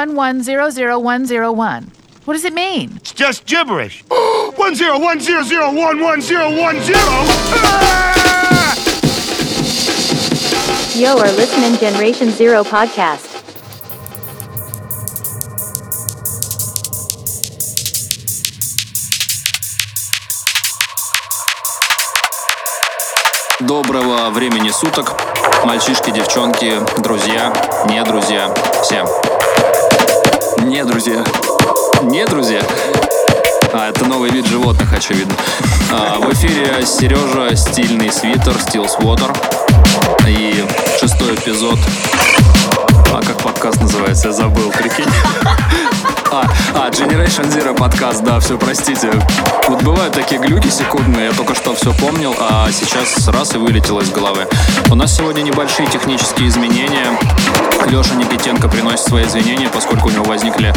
101010101. What does it mean? It's just gibberish. One zero one zero zero one one zero one zero. Ah! Yo are listening Generation Zero podcast. Доброго времени суток, мальчишки, девчонки, друзья, не друзья, всем. Не друзья. Не друзья. А, это новый вид животных, очевидно. А, в эфире Сережа, стильный свитер, Steels Water. И шестой эпизод. А как подкаст называется? Я забыл, прикинь. А, а, Generation Zero подкаст, да, все, простите. Вот бывают такие глюки секундные, я только что все помнил, а сейчас раз и вылетело из головы. У нас сегодня небольшие технические изменения. Леша Никитенко приносит свои извинения, поскольку у него возникли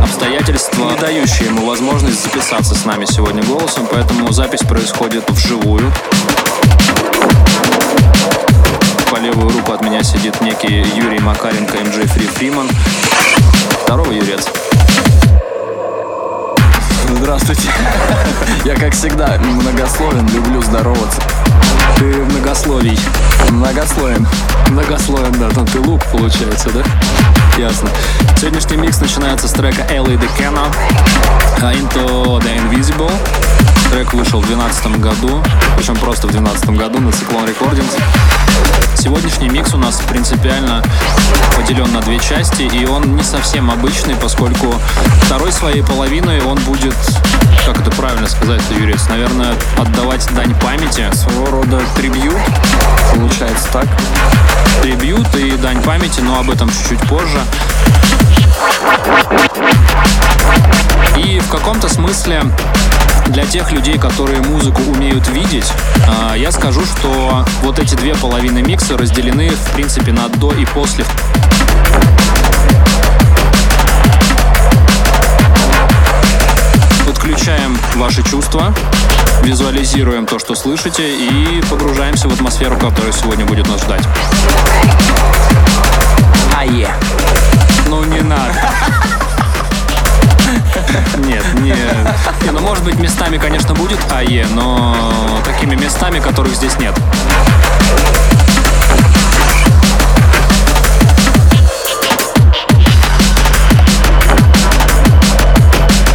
обстоятельства, не дающие ему возможность записаться с нами сегодня голосом, поэтому запись происходит вживую. По левую руку от меня сидит некий Юрий Макаренко, МJ Фри Фриман. Здорово, Юрец. Здравствуйте. Я, как всегда, многословен, люблю здороваться. Ты многословий. Многословен. Многословен, да, там ты лук получается, да? Ясно. Сегодняшний микс начинается с трека Ellie Decana Into the Invisible. Трек вышел в 2012 году, причем просто в 2012 году на Cyclone Recordings. Сегодняшний микс у нас принципиально поделен на две части, и он не совсем обычный, поскольку второй своей половиной он будет, как это правильно сказать, Юрец, наверное, отдавать дань памяти. Своего рода трибьют, получается так. Трибьют и дань памяти, но об этом чуть-чуть позже. И в каком-то смысле для тех людей, которые музыку умеют видеть, а, я скажу, что вот эти две половины микса разделены, в принципе, на до и после. Подключаем ваши чувства, визуализируем то, что слышите, и погружаемся в атмосферу, которая сегодня будет нас ждать. Ае. Ну не надо. Нет, не, не. Ну, может быть, местами, конечно, будет АЕ, но такими местами, которых здесь нет.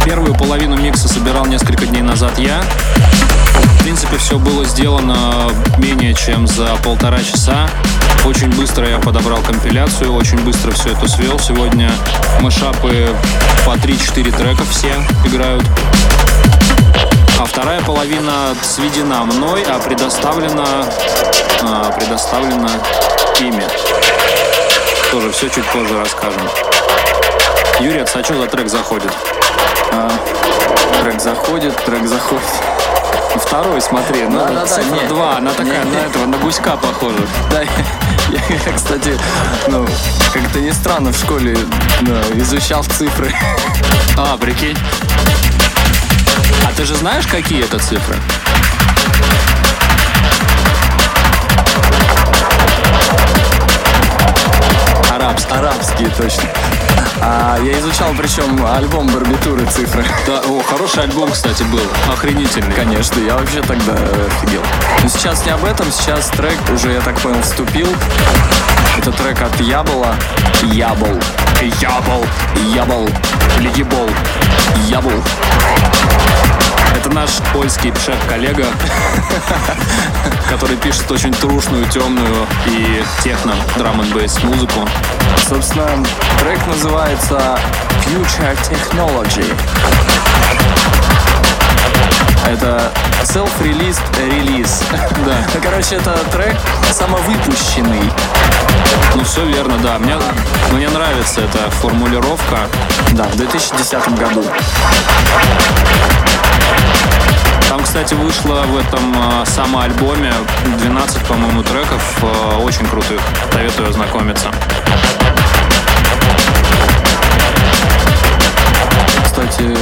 Первую половину микса собирал несколько дней назад я. В принципе, все было сделано менее чем за полтора часа. Очень быстро я подобрал компиляцию, очень быстро все это свел. Сегодня мышапы по 3-4 трека все играют. А вторая половина сведена мной, а предоставлена, а, предоставлена ими. Тоже все чуть позже расскажем. Юрий, а что за трек заходит? А, трек заходит, трек заходит. Второй, смотри, ну, Да-да-да, цифра не. 2, она такая Не, на этого, на гуська похожа. Да, я, я, кстати, ну, как-то не странно в школе ну, изучал цифры. А, прикинь. А ты же знаешь, какие это цифры? Арабские. Арабские, точно. А я изучал, причем, альбом барбитуры цифры. Да, о, хороший альбом, кстати, был. Охренительный. Конечно, я вообще тогда офигел. Но сейчас не об этом, сейчас трек уже, я так понял, вступил. Это трек от Ябола. Ябол. Ябол. Ябол. Или Ебол. Ябол. Это наш польский пшек-коллега, который пишет очень трушную, темную и техно драм н музыку. Собственно, трек называется Future Technology. Это self-released release. Да. Ну, короче, это трек самовыпущенный. Ну, все верно, да. Мне, мне нравится эта формулировка. Да, в 2010 году. Там, кстати, вышло в этом э, самоальбоме 12, по-моему, треков. э, очень крутых. Советую ознакомиться. Кстати,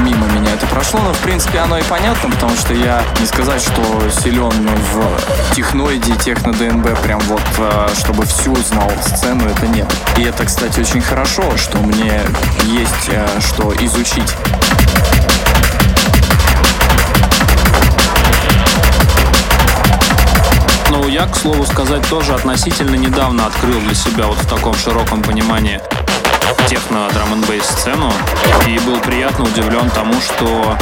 мимо меня это прошло. безусловно, в принципе, оно и понятно, потому что я не сказать, что силен в техноиде, техно-ДНБ, прям вот, э, чтобы всю знал сцену, это нет. И это, кстати, очень хорошо, что мне есть э, что изучить. Ну, я, к слову сказать, тоже относительно недавно открыл для себя вот в таком широком понимании техно драм н сцену и был приятно удивлен тому, что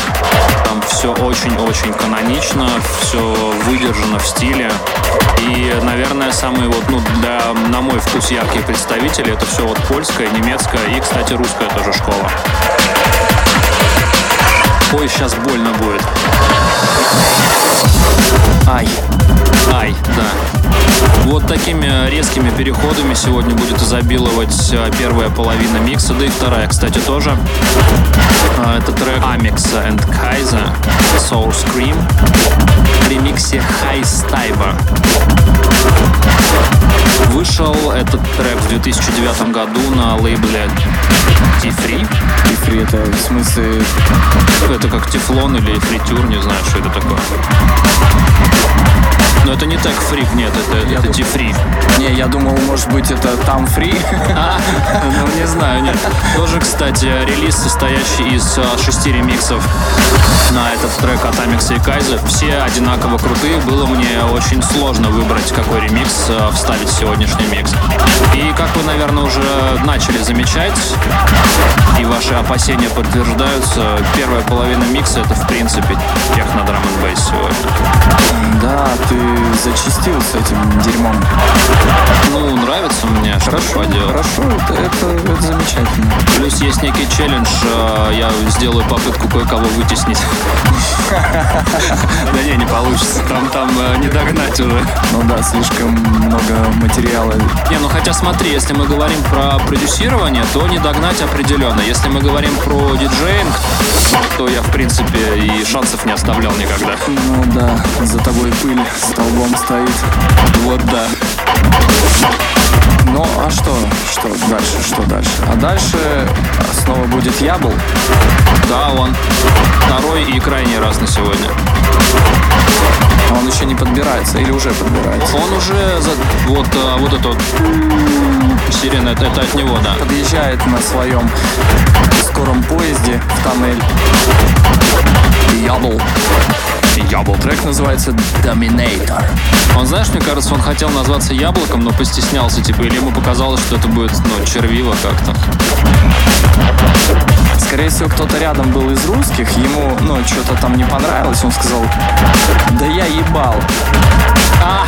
там все очень-очень канонично, все выдержано в стиле. И, наверное, самые вот, ну, для, на мой вкус яркие представители это все вот польская, немецкая и, кстати, русская тоже школа. Ой, сейчас больно будет. Ай. Ай, да. Вот такими резкими переходами сегодня будет изобиловать э, первая половина микса, да и вторая, кстати, тоже. Э, это трек Amix and Kaiser Soul Scream в ремиксе High Staiba. Вышел этот трек в 2009 году на лейбле T-Free. T-Free это в смысле... Это как тефлон или фритюр, не знаю, что это такое. Но это не так фрик, нет, это, я это T-Free. Не, я думал, может быть, это там фри. А, ну, не знаю, нет. Тоже, кстати, релиз, состоящий из а, шести ремиксов на этот трек от Амикса и Кайза. Все одинаково крутые. Было мне очень сложно выбрать, какой ремикс а, вставить в сегодняшний микс. И, как вы, наверное, уже начали замечать, и ваши опасения подтверждаются, первая половина микса — это, в принципе, техно-драм н сегодня. Да, ты зачистил с этим дерьмом. Ну, нравится мне, хорошо, поделать. Хорошо, это, это, это замечательно. Плюс есть некий челлендж, э, я сделаю попытку кое-кого вытеснить. Да не, не получится, там, там э, не догнать уже. Ну да, слишком много материала. Не, ну хотя смотри, если мы говорим про продюсирование, то не догнать определенно. Если мы говорим про диджейнг, то я, в принципе, и шансов не оставлял никогда. Ну да, за тобой пыль столбом стоит. Вот да. Ну, а что? Что дальше? Что дальше? А дальше снова будет Ябл. Да, он второй и крайний раз на сегодня. Он еще не подбирается или уже подбирается? Он уже за, вот, а, вот это вот сирена, это, это от него, да. Подъезжает на своем скором поезде в тоннель. Ябл. Ябл. Трек называется Dominator. Он, знаешь, мне кажется, он хотел назваться яблоком, но постеснялся, типа, или ему показалось, что это будет, ну, червиво как-то. Скорее всего, кто-то рядом был из русских, ему, ну, что-то там не понравилось, он сказал, да я ебал. А,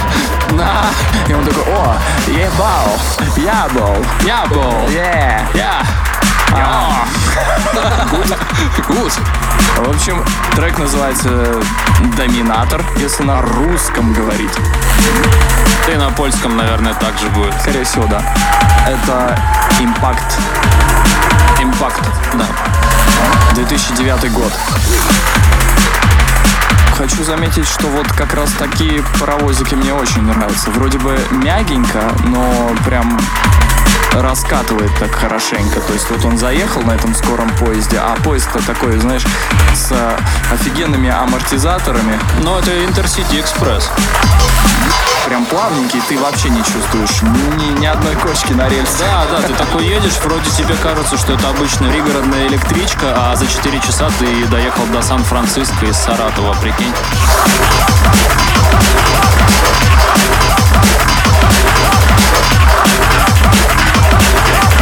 на. И он такой, о, ебал, ябал, Ябл. yeah. Я. Гуд. В общем, трек называется «Доминатор», если на русском говорить. И на польском, наверное, так же будет. Скорее всего, да. Это «Импакт», Импакт, да. 2009 год. Хочу заметить, что вот как раз такие паровозики мне очень нравятся. Вроде бы мягенько, но прям раскатывает так хорошенько. То есть вот он заехал на этом скором поезде, а поезд-то такой, знаешь, с э, офигенными амортизаторами. Но это Intercity Express. Прям плавненький, ты вообще не чувствуешь ни, ни одной кочки на рельсе. Да, да, ты такой едешь, вроде тебе кажется, что это обычная пригородная электричка, а за 4 часа ты доехал до Сан-Франциско из Саратова, прикинь.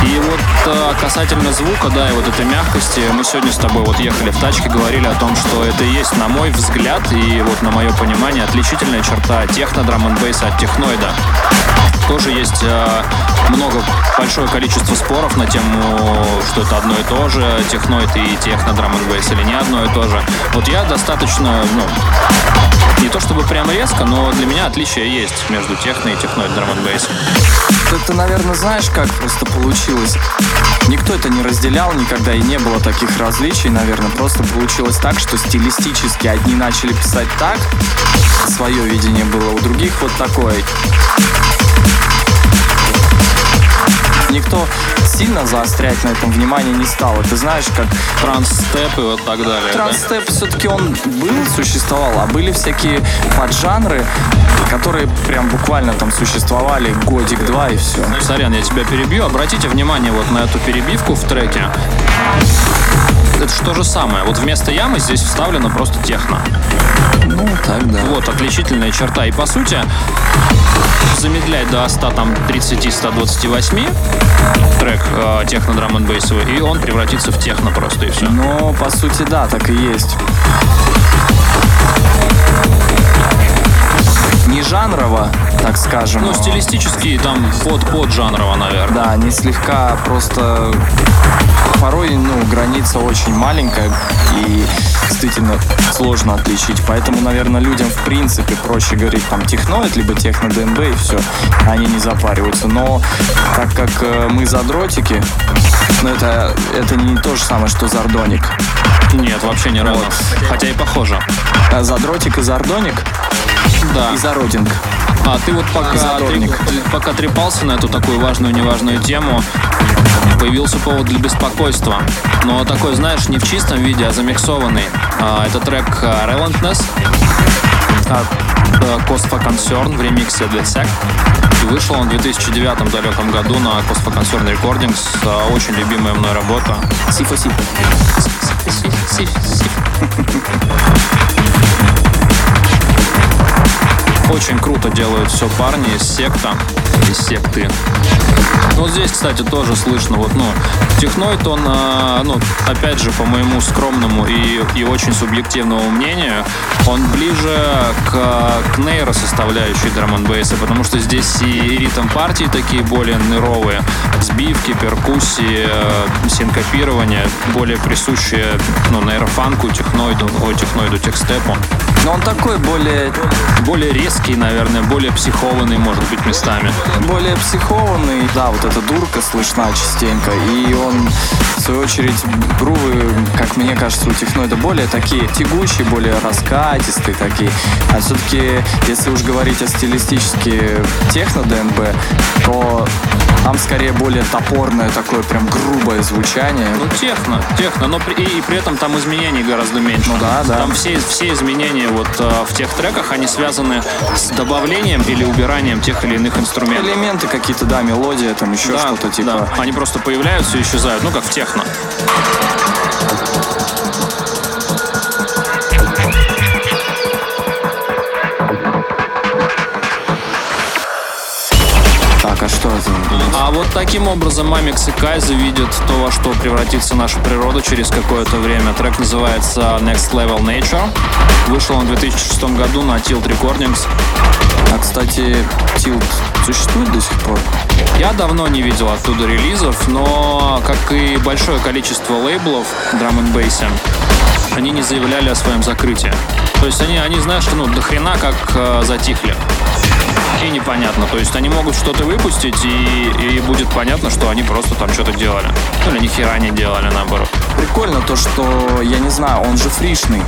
И вот э, касательно звука, да, и вот этой мягкости, мы сегодня с тобой вот ехали в тачке, говорили о том, что это и есть, на мой взгляд, и вот на мое понимание, отличительная черта техно драм н от техноида. Тоже есть э, много, большое количество споров на тему, что это одно и то же, техноид и техно драм н или не одно и то же. Вот я достаточно, ну, не то чтобы прям резко, но для меня отличие есть между техно и техноид драм н Это, наверное, знаешь, как просто получилось? Никто это не разделял никогда и не было таких различий, наверное. Просто получилось так, что стилистически одни начали писать так, свое видение было, у других вот такое. Никто сильно заострять на этом внимание не стал. Ты знаешь, как Транс-степ и вот так далее. да? Транстеп все-таки он был, существовал, а были всякие поджанры, которые прям буквально там существовали годик-два и все. Сорян, я тебя перебью. Обратите внимание вот на эту перебивку в треке. Это что же самое. Вот вместо ямы здесь вставлено просто техно. Ну, так да. Вот отличительная черта. И по сути, замедлять до 100, там, 30-128 трек э, техно драм н и он превратится в техно просто, и все. Но, по сути, да, так и есть. Не жанрово, так скажем. Ну, стилистически там под, под жанрово, наверное. Да, они слегка просто порой, ну, граница очень маленькая и действительно сложно отличить. Поэтому, наверное, людям в принципе проще говорить там техноид, либо техно ДНБ и все. Они не запариваются. Но так как э, мы задротики, ну это, это не то же самое, что зардоник. Нет, вообще не равно. Вот. Хотя и похоже. А задротик и зардоник Да. и зародинг. А ты вот пока, ты- ты пока трепался на эту такую важную неважную тему, появился повод для беспокойства. Но такой, знаешь, не в чистом виде, а замиксованный. А, это трек а, Relentless от э, Cost for Concern в ремиксе The Sect. И вышел он в 2009 далеком году на for Concern Recordings. А, Очень любимая мной работа. Сифа-сиф. Очень круто делают все парни из секта, из секты. Ну, Вот здесь, кстати, тоже слышно, вот, ну, техноид, он, а, ну, опять же, по моему скромному и, и очень субъективному мнению, он ближе к, к нейро составляющей драм бейса, потому что здесь и ритм партии такие более нейровые, сбивки, перкуссии, э, синкопирование, более присущие, ну, нейрофанку, техноиду, ой, техноиду, техстепу Но он такой более, более резкий, наверное, более психованный, может быть, местами. более психованный. Да, вот эта дурка слышна частенько. И он, в свою очередь, грувы, как мне кажется, у техноида более такие тягучие, более раскатистые такие. А все-таки, если уж говорить о стилистически техно-ДНБ, то там скорее более топорное такое прям грубое звучание. Ну, техно, техно, но при, и, и при этом там изменений гораздо меньше. Ну да, да. Там все, все изменения вот э, в тех треках, они связаны с добавлением или убиранием тех или иных инструментов. Элементы какие-то, да, мелодия, там еще Да, что-то типа. да. Они просто появляются и исчезают, ну, как в техно. Вот таким образом Мамикс и Кайза видят то, во что превратится наша природа через какое-то время. Трек называется Next Level Nature. Вышел он в 2006 году на Tilt Recordings. А, кстати, Тилт существует до сих пор? Я давно не видел оттуда релизов, но, как и большое количество лейблов драм н бейсе они не заявляли о своем закрытии. То есть они, они знаешь, ну, до хрена как э, затихли. И непонятно. То есть они могут что-то выпустить, и, и будет понятно, что они просто там что-то делали. Ну, или ни хера не делали, наоборот. Прикольно то, что, я не знаю, он же фришный.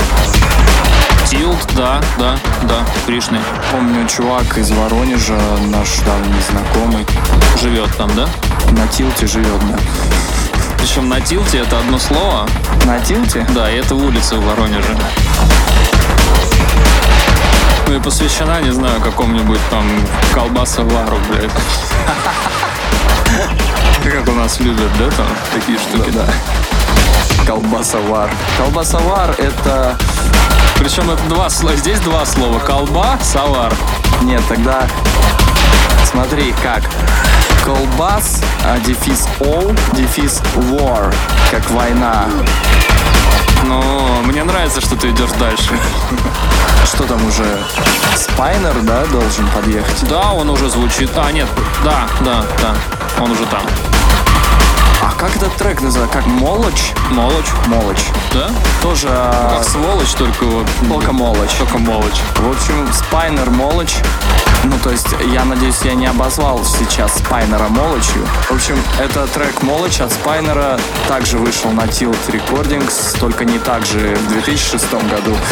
Тилт, да, да, да, Кришный. Помню, чувак из Воронежа, наш давний знакомый, Живет там, да? на Тилте живет, да. Причем на Тилте это одно слово. На Тилте? Да, и это улица в Воронеже. Ну и посвящена, не знаю, какому-нибудь там колбасовару, блядь. Как у нас любят, да, там такие штуки? Да. Колбасовар. Колбасовар это... Причем это два слова. Здесь два слова. Колба, савар. Нет, тогда... Смотри, как. Колбас, а, дефис О, дефис War, как война. Но мне нравится, что ты идешь дальше. Что там уже? Спайнер, да, должен подъехать? Да, он уже звучит. А, нет, да, да, да. Он уже там. А как этот трек называется? Как Молочь? Молочь. Молочь. Да? Тоже... а, Как сволочь, только вот... Только Молочь. Только молочь. В общем, Спайнер Молочь. Ну, то есть, я надеюсь, я не обозвал сейчас Спайнера Молочью. В общем, это трек Молочь от Спайнера также вышел на Tilt Recordings, только не так же в 2006 году.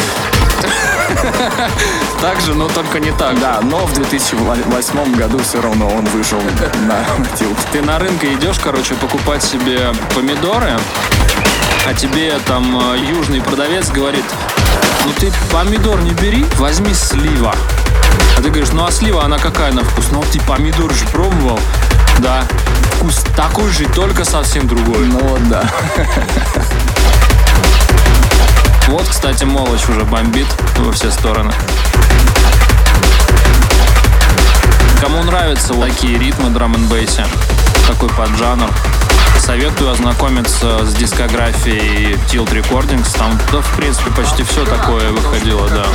Так же, но только не так. Да, но в 2008 году все равно он вышел на тилт. Ты на рынке идешь, короче, покупать себе помидоры, а тебе там э, южный продавец говорит, ну ты помидор не бери, возьми слива. А ты говоришь, ну а слива, она какая на вкус? Ну ты помидор же пробовал? Да. Вкус такой же, только совсем другой. Ну вот да. Вот, кстати, молочь уже бомбит во все стороны. Кому нравятся вот такие ритмы драм н бейсе, такой поджанр, советую ознакомиться с дискографией Tilt Recordings. Там, да, в принципе, почти все такое выходило, да.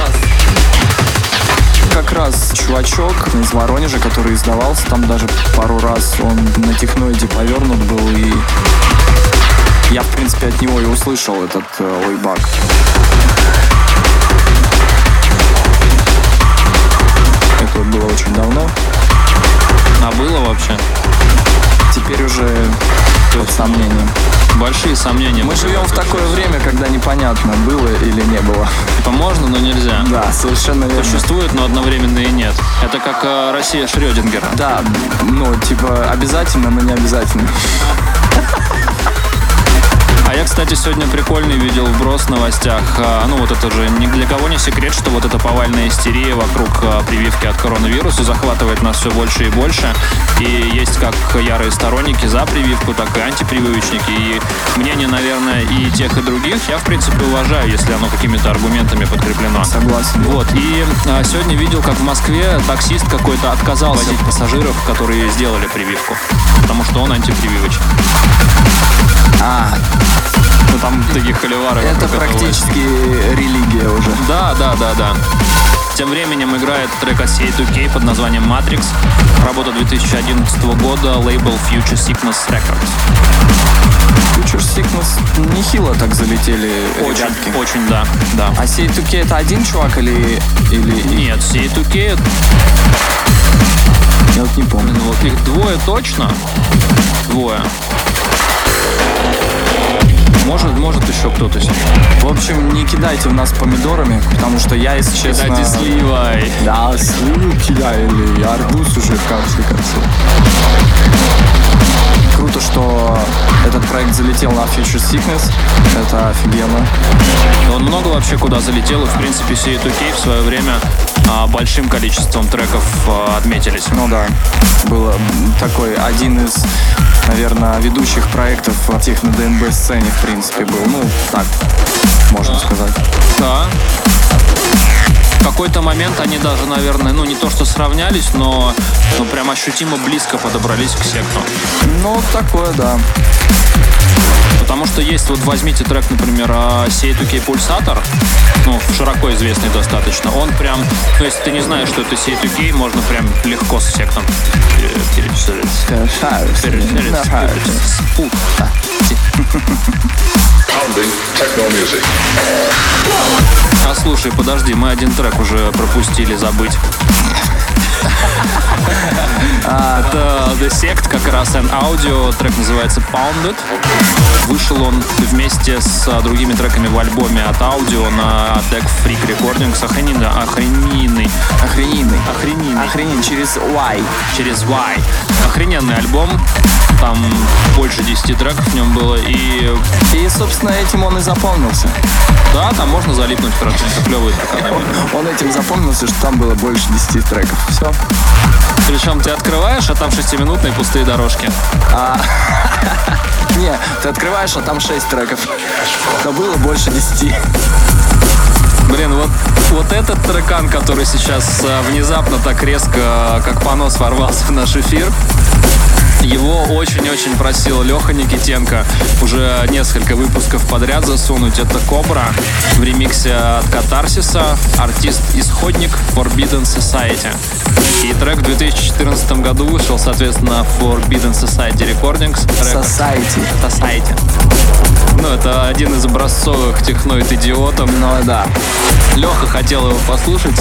Как раз чувачок из Воронежа, который издавался там даже пару раз, он на техноиде повернут был, и я, в принципе, от него и услышал этот э, лейбак. Это было очень давно. А было вообще? Теперь уже под сомнением. Большие сомнения. Мы живем в такое время, когда непонятно, было или не было. Типа можно, но нельзя. Да, совершенно верно. Существует, но одновременно и нет. Это как э, Россия Шрёдингера. Да, ну, типа, обязательно, но не обязательно. А я, кстати, сегодня прикольный видел вброс в новостях. А, Ну, вот это же ни для кого не секрет, что вот эта повальная истерия вокруг а, прививки от коронавируса захватывает нас все больше и больше. И есть как ярые сторонники за прививку, так и антипрививочники. И мнение, наверное, и тех, и других я, в принципе, уважаю, если оно какими-то аргументами подкреплено. Согласен. Вот, и а, сегодня видел, как в Москве таксист какой-то отказался возить пассажиров, которые сделали прививку, потому что он антипрививочник. А, Ну, там такие холивары. это вокруг этого практически религия уже. Да, да, да, да. Тем временем играет трек от CA2K под названием Matrix. Работа 2011 года, лейбл Future Sickness Records. Future Sickness нехило так залетели ребятки. Очень, очень, да, да. А C2K это один чувак или... или... Нет, CA2K, Я вот не помню. ну, вот их двое точно. Двое. Может, может еще кто-то. В общем, не кидайте в нас помидорами, потому что я, если честно... Кстати, сливай. Да, сливу кидали, арбуз уже в конце концов. Круто, что этот проект залетел на Future Sickness. Это офигенно. Он много вообще куда залетел, и в принципе CA2K в свое время а, большим количеством треков а, отметились. Ну да, было такой один из, наверное, ведущих проектов в техно-ДНБ сцене, в принципе, был. Ну, так, можно сказать. Да. В какой-то момент они даже, наверное, ну не то что сравнялись, но, но прям ощутимо близко подобрались к секту. Ну, такое, да. Потому что есть, вот возьмите трек, например, а, C2K Pulsator, ну, широко известный достаточно, он прям, ну, если ты не знаешь, что это C2K, можно прям легко с сектом перечислить. А слушай, подожди, мы один трек уже пропустили забыть. Это The Sect, как раз and Audio, трек называется Pounded. Вышел он вместе с а, другими треками в альбоме от Audio на Deck Freak Recordings. Охрененный, охрененный, Охрененный. охрененный. Охренен через Y. Через Y. Охрененный альбом. Там больше 10 треков в нем было. И И, собственно, этим он и запомнился. да, там можно залипнуть хорошенько. Клевые трека. Он этим запомнился, что там было больше 10 треков. Все. Причем ты открываешь, а там шестиминутные пустые дорожки. Не, ты открываешь, а там 6 треков. Но было больше 10. Блин, вот, вот этот трекан, который сейчас э, внезапно так резко, э, как понос, ворвался в наш эфир, его очень-очень просил Леха Никитенко уже несколько выпусков подряд засунуть. Это Кобра в ремиксе от Катарсиса, артист Исходник Forbidden Society. И трек в 2014 году вышел, соответственно, Forbidden Society Recordings. Трек Society. Society. Ну, это один из образцовых техноид идиотов. Ну да. Леха хотел его послушать.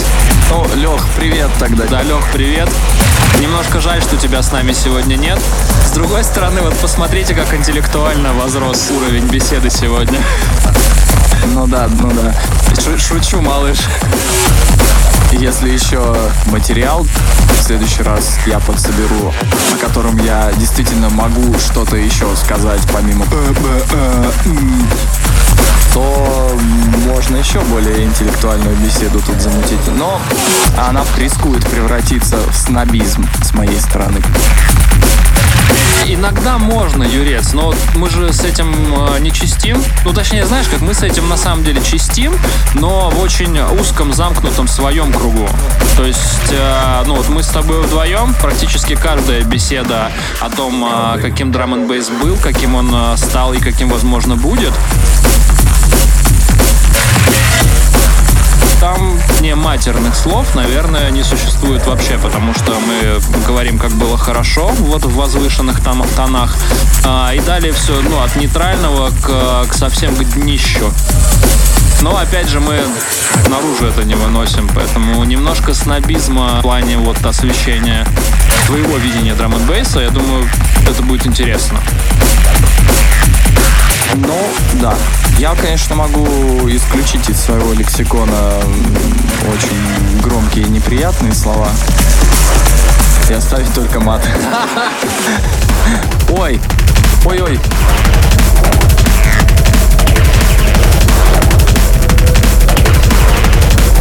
Ну, Лех, привет тогда. Да, Лех, привет. Немножко жаль, что тебя с нами сегодня нет. С другой стороны, вот посмотрите, как интеллектуально возрос уровень беседы сегодня. Ну да, ну да. Шу- Шучу, малыш. Если еще материал в следующий раз я подсоберу, о котором я действительно могу что-то еще сказать помимо «э, б, э, м», то можно еще более интеллектуальную беседу тут замутить. Но она рискует превратиться в снобизм с моей стороны. Иногда можно, Юрец, но мы же с этим э, не чистим. Ну, точнее, знаешь, как мы с этим на самом деле чистим, но в очень узком, замкнутом своем кругу. То есть, э, ну вот мы с тобой вдвоем, практически каждая беседа о том, э, каким драм н был, каким он стал и каким, возможно, будет, там не матерных слов, наверное, не существует вообще, потому что мы говорим, как было хорошо, вот в возвышенных там тонах, А, и далее все, ну, от нейтрального к, к совсем к днищу. Но опять же мы наружу это не выносим, поэтому немножко снобизма в плане вот освещения твоего видения драм н я думаю, это будет интересно. Ну, да. Я, конечно, могу исключить из своего лексикона очень громкие и неприятные слова и оставить только мат. Ой, ой-ой.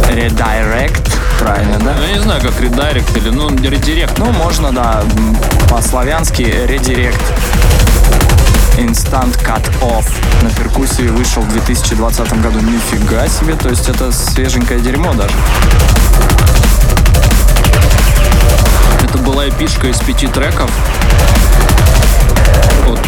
Редирект, правильно, да? Ну, Я не знаю, как редирект или, ну, редирект. Ну, можно, да, по-славянски редирект. Instant Cut Off. На перкуссии вышел в 2020 году. Нифига себе, то есть это свеженькое дерьмо даже. Это была эпишка из пяти треков.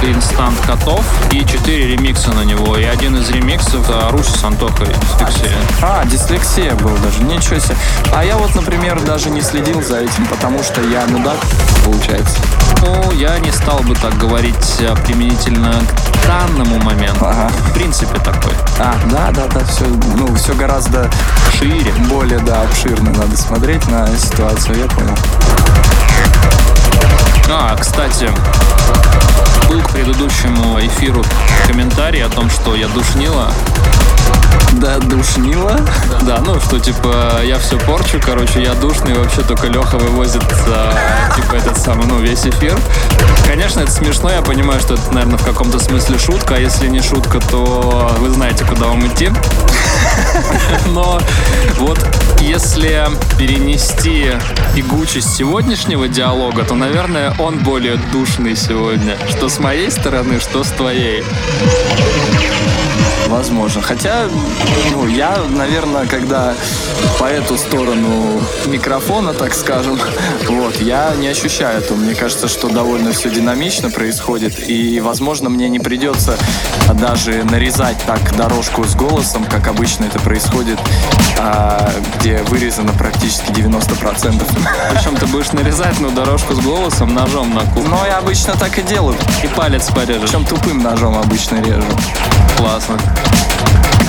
Инстант котов и четыре ремикса на него. И один из ремиксов а, Руси с Антохой дислексия. А, дислексия был даже, ничего себе. А я вот, например, даже не следил за этим, потому что я мудак, получается. Ну, я не стал бы так говорить а, применительно к данному моменту. Ага. В принципе, такой. А, да, да, да, все, ну, все гораздо Шире. более, да, обширно надо смотреть на ситуацию, я понял. А, кстати, был к предыдущему эфиру комментарий о том, что я душнила. Да, душнило. Да, ну что, типа, я все порчу, короче, я душный, вообще только Леха вывозит, а, типа, этот самый, ну, весь эфир. Конечно, это смешно, я понимаю, что это, наверное, в каком-то смысле шутка, а если не шутка, то вы знаете, куда вам идти. Но вот если перенести тягучесть сегодняшнего диалога, то, наверное, он более душный сегодня. Что с моей стороны, что с твоей. Возможно. Хотя, ну, я, наверное, когда по эту сторону микрофона, так скажем, вот, я не ощущаю этого. Мне кажется, что довольно все динамично происходит. И, возможно, мне не придется даже нарезать так дорожку с голосом, как обычно это происходит, а, где вырезано практически 90%. Причем ты будешь нарезать ну, дорожку с голосом ножом на кухне. Но я обычно так и делаю. И палец порежешь. Причем тупым ножом обычно режу. Классно.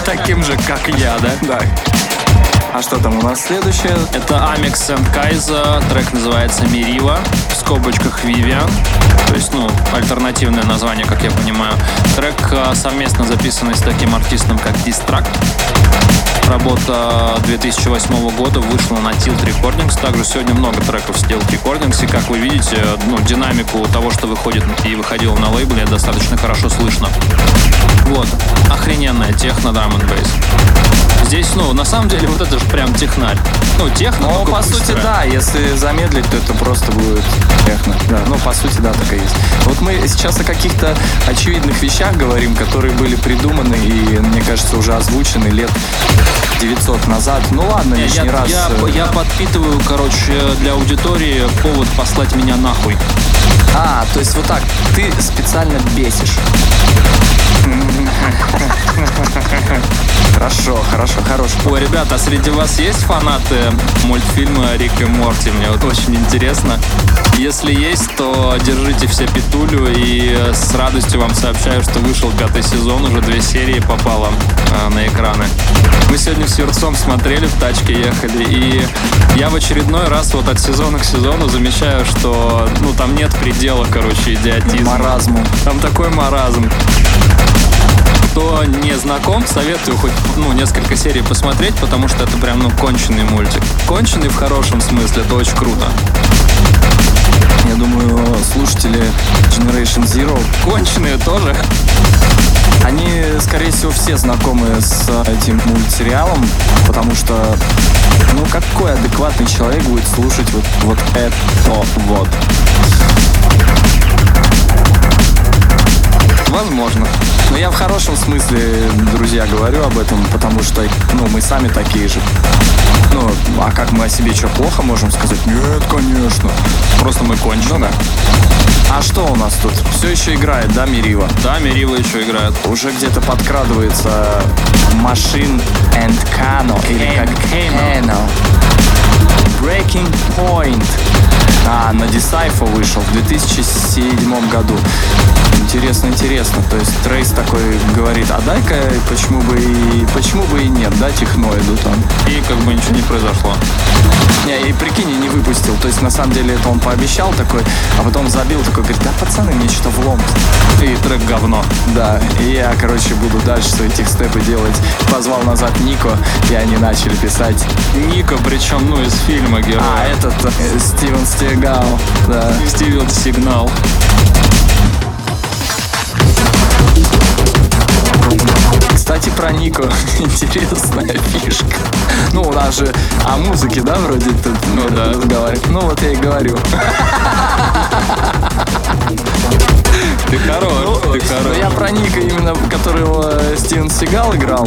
Таким же, как я, да? Да. А что там у нас следующее? Это Amix and Kaiza, трек называется Мирива, в скобочках Vivian, то есть, ну, альтернативное название, как я понимаю. Трек а, совместно записанный с таким артистом, как Distract. Работа 2008 года вышла на Tilt Recordings. Также сегодня много треков с Tilt Recordings. И как вы видите, ну, динамику того, что выходит и выходило на лейбле, достаточно хорошо слышно. Вот. Охрененная техно драм бейс. Здесь, ну, на самом деле, вот это же прям технарь. Ну, техно, Ну, по сути, быстрое. да, если замедлить, то это просто будет техно. Да, ну, по сути, да, так и есть. Вот мы сейчас о каких-то очевидных вещах говорим, которые были придуманы и, мне кажется, уже озвучены лет 900 назад. Ну, ладно, Не, лишний я, раз. я, э, я подпитываю, короче, для аудитории повод послать меня нахуй. А, то есть вот так, ты специально бесишь. Хорошо, хорошо, хорош. Ой, ребята, а среди вас есть фанаты мультфильма Рик и Морти? Мне вот очень интересно. Если есть, то держите все петулю и с радостью вам сообщаю, что вышел пятый сезон, уже две серии попало э, на экраны. Мы сегодня с Юрцом смотрели, в тачке ехали, и я в очередной раз вот от сезона к сезону замечаю, что ну там нет предела, короче, идиотизма. Маразму. Там такой маразм. То но не знаком, советую хоть ну, несколько серий посмотреть, потому что это прям ну конченый мультик. Конченый в хорошем смысле, это очень круто. Я думаю, слушатели Generation Zero Конченые тоже. Они, скорее всего, все знакомы с этим мультсериалом, потому что, ну, какой адекватный человек будет слушать вот, вот это вот? Возможно. Но я в хорошем смысле, друзья, говорю об этом, потому что, ну, мы сами такие же. Ну, а как мы о себе что, плохо можем сказать? Нет, конечно. Просто мы конченые. А что у нас тут? Все еще играет, да, Мирива? Да, Мерила еще играет. Уже где-то подкрадывается Machine and Cano. Или как Cano. Breaking Point. А, на Decipher вышел в 2007 году. Интересно, интересно. То есть Трейс такой говорит, а дай-ка почему бы и почему бы и нет, да, техноиду там. И как бы ничего не произошло. Не, и прикинь, и не выпустил. То есть на самом деле это он пообещал такой, а потом забил такой, говорит, да пацаны, мне что-то влом. И трек говно. Да, и я, короче, буду дальше свои текстепы делать. Позвал назад Нико, и они начали писать. Ника, причем, ну, из фильма героя. А, этот э, Стивен Стегал, да. Стивен Сигнал. Кстати, про Нико интересная фишка. Ну, у нас же о музыке, да, вроде тут ну, да. разговариваем. Ну, вот я и говорю. Ты хорош, ты Ну, хорош. я про Ника именно, которого Стивен Сигал играл.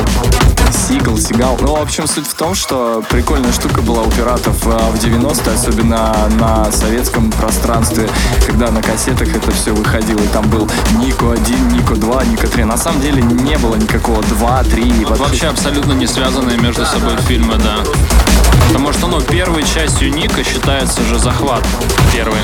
Сигал, Сигал. Ну, в общем, суть в том, что прикольная штука была у пиратов а, в 90-е, особенно на советском пространстве, когда на кассетах это все выходило. И там был Нико 1, Нико 2, Нико 3. На самом деле не было никакого 2, 3. Вообще абсолютно не связанные между собой фильмы, да. Потому что, ну, первой частью Ника считается же захват. Первый.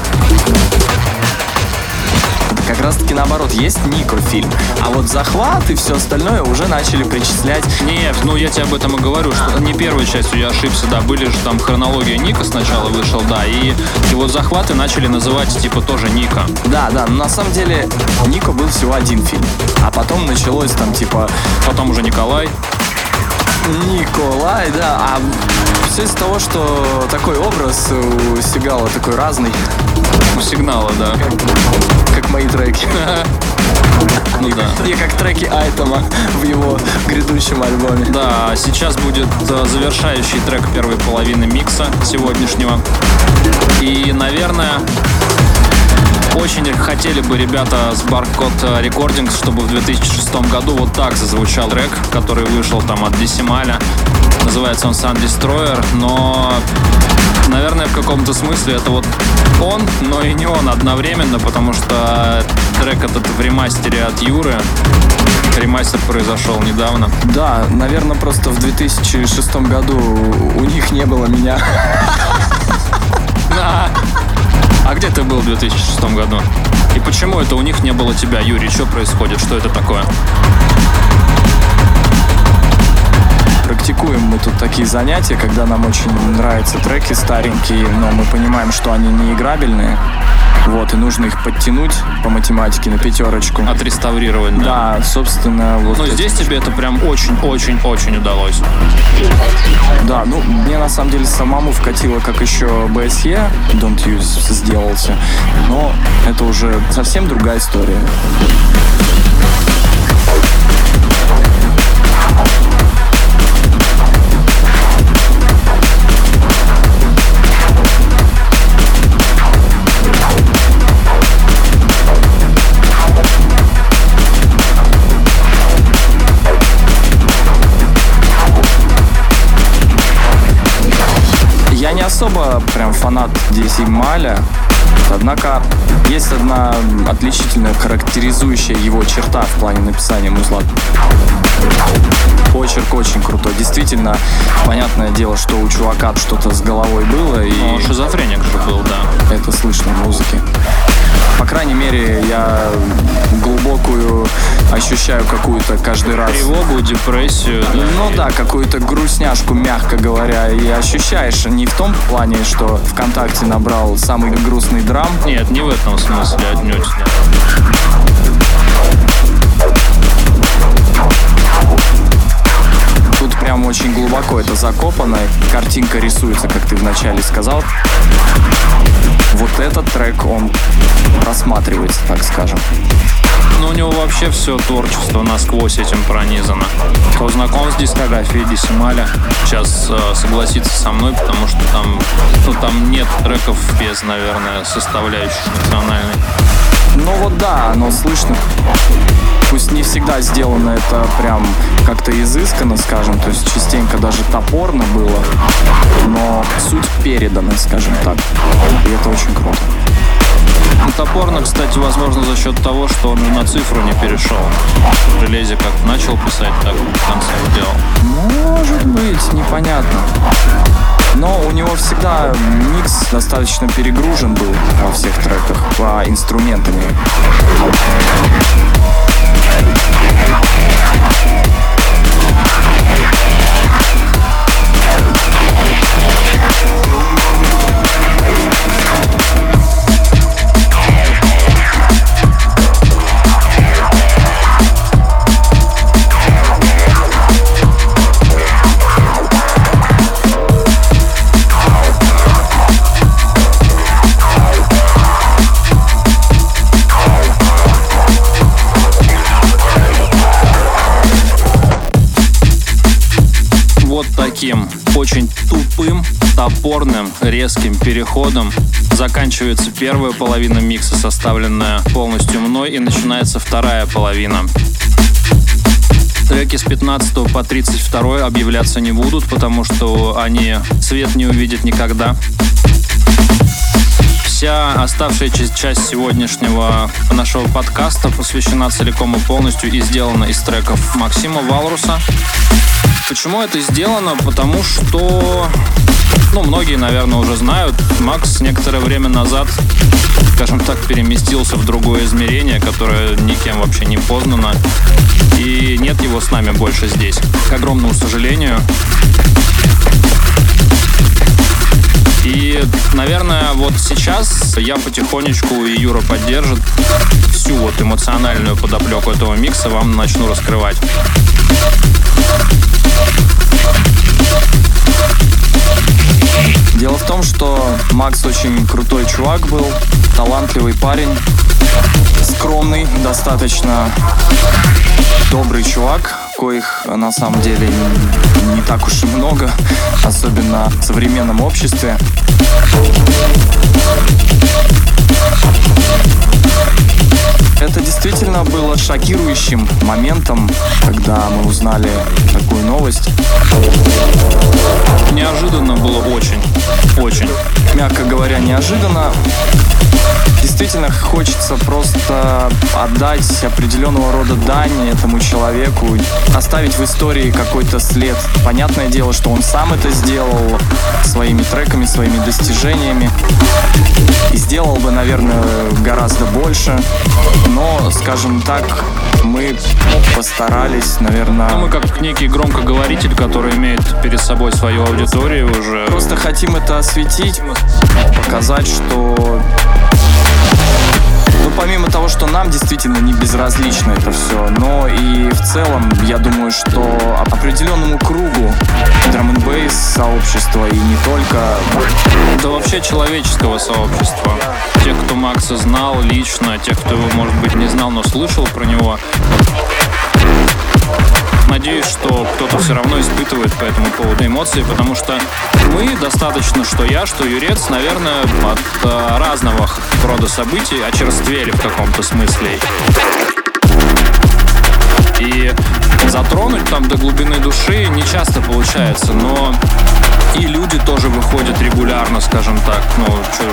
Как раз таки наоборот, есть Нико фильм. А вот захват и все остальное уже начали причислять. Нет, ну я тебе об этом и говорю, что не первой частью я ошибся, да, были же там хронология Ника сначала вышел, да, и, и вот захваты начали называть типа тоже Ника. Да, да, но на самом деле Нико был всего один фильм. А потом началось там типа Потом уже Николай. Николай, да, а все из-за того, что такой образ у Сигала такой разный, У сигнала, да. как мои треки. Ну да. И как треки Айтема в его грядущем альбоме. Да, а сейчас будет э, завершающий трек первой половины микса сегодняшнего. И, наверное, очень хотели бы ребята с Barcode Recordings, чтобы в 2006 году вот так зазвучал трек, который вышел там от Десималя. Называется он Sun Destroyer, но, наверное, в каком-то смысле это вот он, но и не он одновременно, потому что трек этот в ремастере от Юры. Ремастер произошел недавно. Да, наверное, просто в 2006 году у них не было меня. а где ты был в 2006 году? И почему это у них не было тебя, Юрий? Что происходит? Что это такое? Практикуем мы тут такие занятия, когда нам очень нравятся треки старенькие, но мы понимаем, что они не играбельные. Вот, и нужно их подтянуть по математике на пятерочку. Отреставрировать, да? Да, собственно, вот. Но здесь тебе это прям очень-очень-очень удалось. Да, ну, мне на самом деле самому вкатило, как еще BSE, Don't Use сделался, но это уже совсем другая история. Особо прям фанат DC Маля, однако есть одна отличительная, характеризующая его черта в плане написания музла. Почерк очень крутой. Действительно, понятное дело, что у чувака что-то с головой было, и Ну, шизофреник же был, да. это слышно в музыке. По крайней мере, я глубокую ощущаю какую-то каждый раз. Тревогу, депрессию, да. Ну да, какую-то грустняшку, мягко говоря, и ощущаешь не в том плане, что ВКонтакте набрал самый грустный драм, Нет, не в этом смысле отнюдь. да. очень глубоко это закопано. Картинка рисуется, как ты вначале сказал. Вот этот трек, он просматривается, так скажем. Ну, у него вообще все творчество насквозь этим пронизано. Кто знаком с дискографией Десималя, сейчас э, согласится со мной, потому что там, ну, там нет треков без, наверное, составляющей национальной. Ну вот да, оно слышно. Пусть не всегда сделано это прям как-то изысканно, скажем, то есть частенько даже топорно было, но суть передана, скажем так. И это очень круто. Ну, топорно, кстати, возможно, за счет того, что он на цифру не перешел. Железе как начал писать, так в конце сделал. Может быть, непонятно. Но у него всегда микс достаточно перегружен был во всех треках по инструментами. Вот топорным, резким переходом заканчивается первая половина микса, составленная полностью мной, и начинается вторая половина. Треки с 15 по 32 объявляться не будут, потому что они свет не увидят никогда. Вся оставшаяся часть сегодняшнего нашего подкаста посвящена целиком и полностью и сделана из треков Максима Валруса. Почему это сделано? Потому что, ну, многие, наверное, уже знают, Макс некоторое время назад, скажем так, переместился в другое измерение, которое никем вообще не познано. И нет его с нами больше здесь. К огромному сожалению. И, наверное, вот сейчас я потихонечку, и Юра поддержит, всю вот эмоциональную подоплеку этого микса вам начну раскрывать. Дело в том, что Макс очень крутой чувак был, талантливый парень, скромный, достаточно добрый чувак, коих на самом деле не, так уж и много, особенно в современном обществе. Это действительно было шокирующим моментом, когда мы узнали такую новость. Неожиданно было очень, очень. Мягко говоря, неожиданно. Действительно хочется просто отдать определенного рода дань этому человеку, оставить в истории какой-то след. Понятное дело, что он сам это сделал своими треками, своими достижениями. И сделал бы, наверное, гораздо больше. Но, скажем так, мы постарались, наверное... Ну, мы как некий громкоговоритель, который имеет перед собой свою аудиторию уже. Просто хотим это осветить, показать, что ну, помимо того, что нам действительно не безразлично это все, но и в целом, я думаю, что определенному кругу драм н сообщества и не только... Да вообще человеческого сообщества. Тех, кто Макса знал лично, тех, кто его, может быть, не знал, но слышал про него. Надеюсь, что кто-то все равно испытывает по этому поводу эмоции, потому что мы достаточно, что я, что Юрец, наверное, от э, разного рода событий очерствели в каком-то смысле. И затронуть там до глубины души не часто получается, но и люди тоже выходят регулярно, скажем так. Ну, что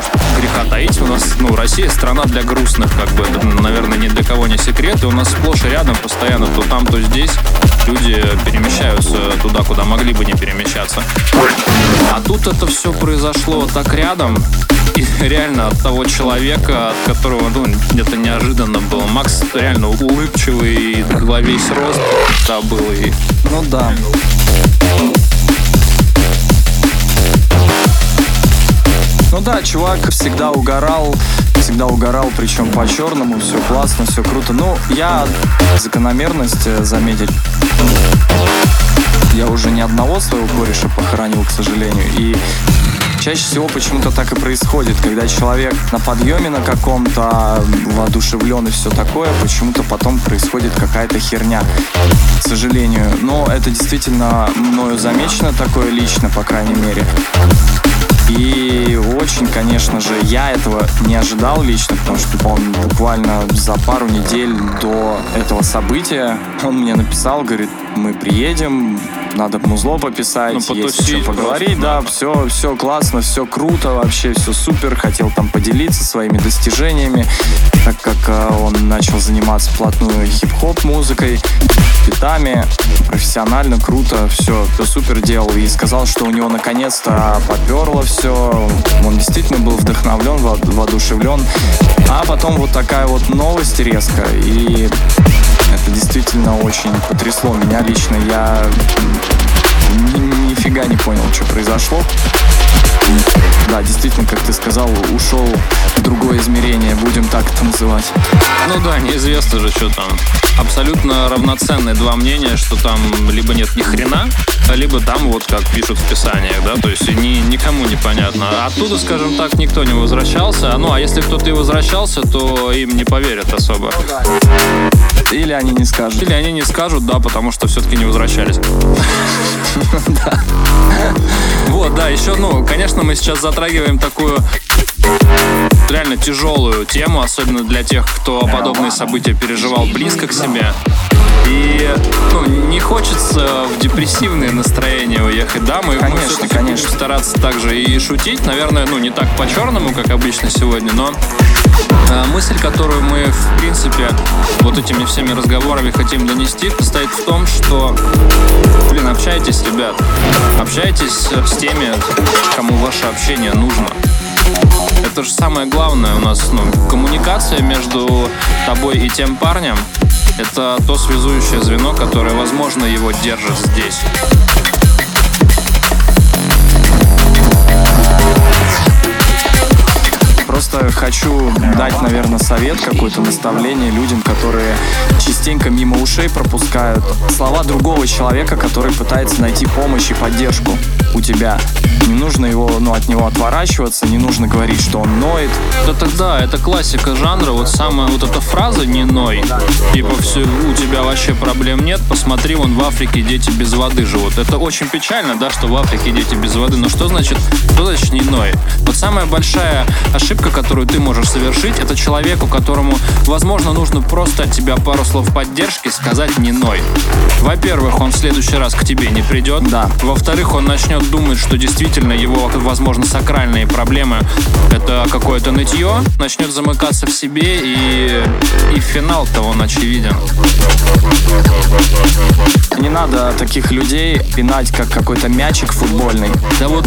греха таить, у нас, ну, Россия страна для грустных, как бы, это, наверное, ни для кого не секрет, и у нас сплошь и рядом постоянно то там, то здесь люди перемещаются туда, куда могли бы не перемещаться. А тут это все произошло так рядом, и реально от того человека, от которого, ну, где-то неожиданно было. Макс реально улыбчивый, во весь рост, да, был и... Ну да. Ну да, чувак всегда угорал, всегда угорал, причем по-черному, все классно, все круто. Ну, я закономерность э, заметить. Я уже ни одного своего кореша похоронил, к сожалению. И чаще всего почему-то так и происходит, когда человек на подъеме на каком-то воодушевлен и все такое, почему-то потом происходит какая-то херня, к сожалению. Но это действительно мною замечено такое лично, по крайней мере. И очень, конечно же, я этого не ожидал лично, потому что он буквально за пару недель до этого события он мне написал, говорит, мы приедем, надо музло пописать, Ну, есть потусить о чем поговорить, просто, да, все, все классно, все круто, вообще все супер, хотел там поделиться своими достижениями, так как э, он начал заниматься вплотную хип-хоп музыкой, битами, профессионально, круто, все, все супер делал. И сказал, что у него наконец-то поперло все, он действительно был вдохновлен, во- воодушевлен, а потом вот такая вот новость резко, и это действительно очень потрясло меня лично. Я ни- нифига не понял, что произошло. Да, действительно, как ты сказал, ушел в другое измерение, будем так это называть. Ну да, неизвестно же, что там. Абсолютно равноценные два мнения, что там либо нет ни хрена, либо там вот как пишут в писаниях, да, то есть ни, никому непонятно. А Оттуда, скажем так, никто не возвращался. Ну, а если кто-то и возвращался, то им не поверят особо. Или они не скажут. Или они не скажут, да, потому что все-таки не возвращались. Вот, да, еще, ну, конечно, мы сейчас затрагиваем такую реально тяжелую тему, особенно для тех, кто подобные события переживал близко к себе. И ну, не хочется в депрессивное настроение уехать, да, мы, мы Конечно, всё-таки конечно. будем стараться также и шутить, наверное, ну, не так по-черному, как обычно сегодня, но э, мысль, которую мы, в принципе, вот этими всеми разговорами хотим донести, состоит в том, что, блин, общайтесь, ребят, общайтесь с теми, кому ваше общение нужно. Это же самое главное у нас, ну, коммуникация между тобой и тем парнем. Это то связующее звено, которое, возможно, его держит здесь. Просто хочу дать, наверное, совет, какое-то наставление людям, которые частенько мимо ушей пропускают слова другого человека, который пытается найти помощь и поддержку у тебя. Не нужно его, ну, от него отворачиваться, не нужно говорить, что он ноет. Да, это классика жанра. Вот самая вот эта фраза «не ной». Типа все, у тебя вообще проблем нет, посмотри, вон в Африке дети без воды живут. Это очень печально, да, что в Африке дети без воды. Но что значит, что значит «не ной»? Вот самая большая ошибка, которую ты можешь совершить, это человеку, которому, возможно, нужно просто от тебя пару слов поддержки сказать «не ной». Во-первых, он в следующий раз к тебе не придет. Да. Во-вторых, он начнет думать, что действительно его, возможно, сакральные проблемы — это какое-то нытье, начнет замыкаться в себе, и, и финал-то он очевиден. Не надо таких людей пинать, как какой-то мячик футбольный. Да вот,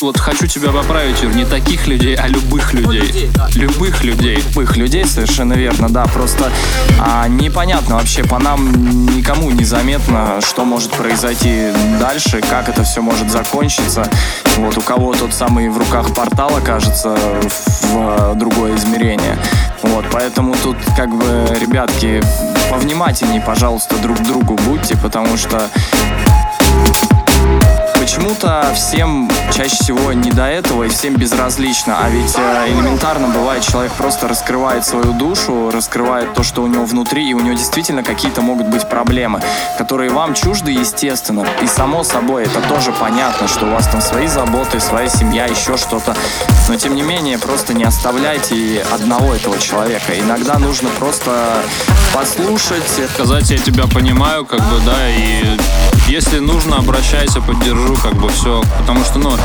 вот хочу тебя поправить, Юр, не таких людей, а любых людей. Любых людей. Любых людей, совершенно верно, да. Просто а, непонятно вообще по нам никому не заметно, что может произойти дальше, как это все может закончиться. Вот у кого тот самый в руках портал окажется в э, другое измерение. Вот, поэтому тут как бы, ребятки, повнимательней, пожалуйста, друг к другу будьте, потому что Почему-то всем чаще всего не до этого и всем безразлично. А ведь э, элементарно бывает, человек просто раскрывает свою душу, раскрывает то, что у него внутри, и у него действительно какие-то могут быть проблемы, которые вам чужды, естественно. И само собой, это тоже понятно, что у вас там свои заботы, своя семья, еще что-то. Но тем не менее, просто не оставляйте одного этого человека. Иногда нужно просто послушать, Сказать, я тебя понимаю, как бы, да, и если нужно, обращайся, поддержу, как бы все. Потому что, ну,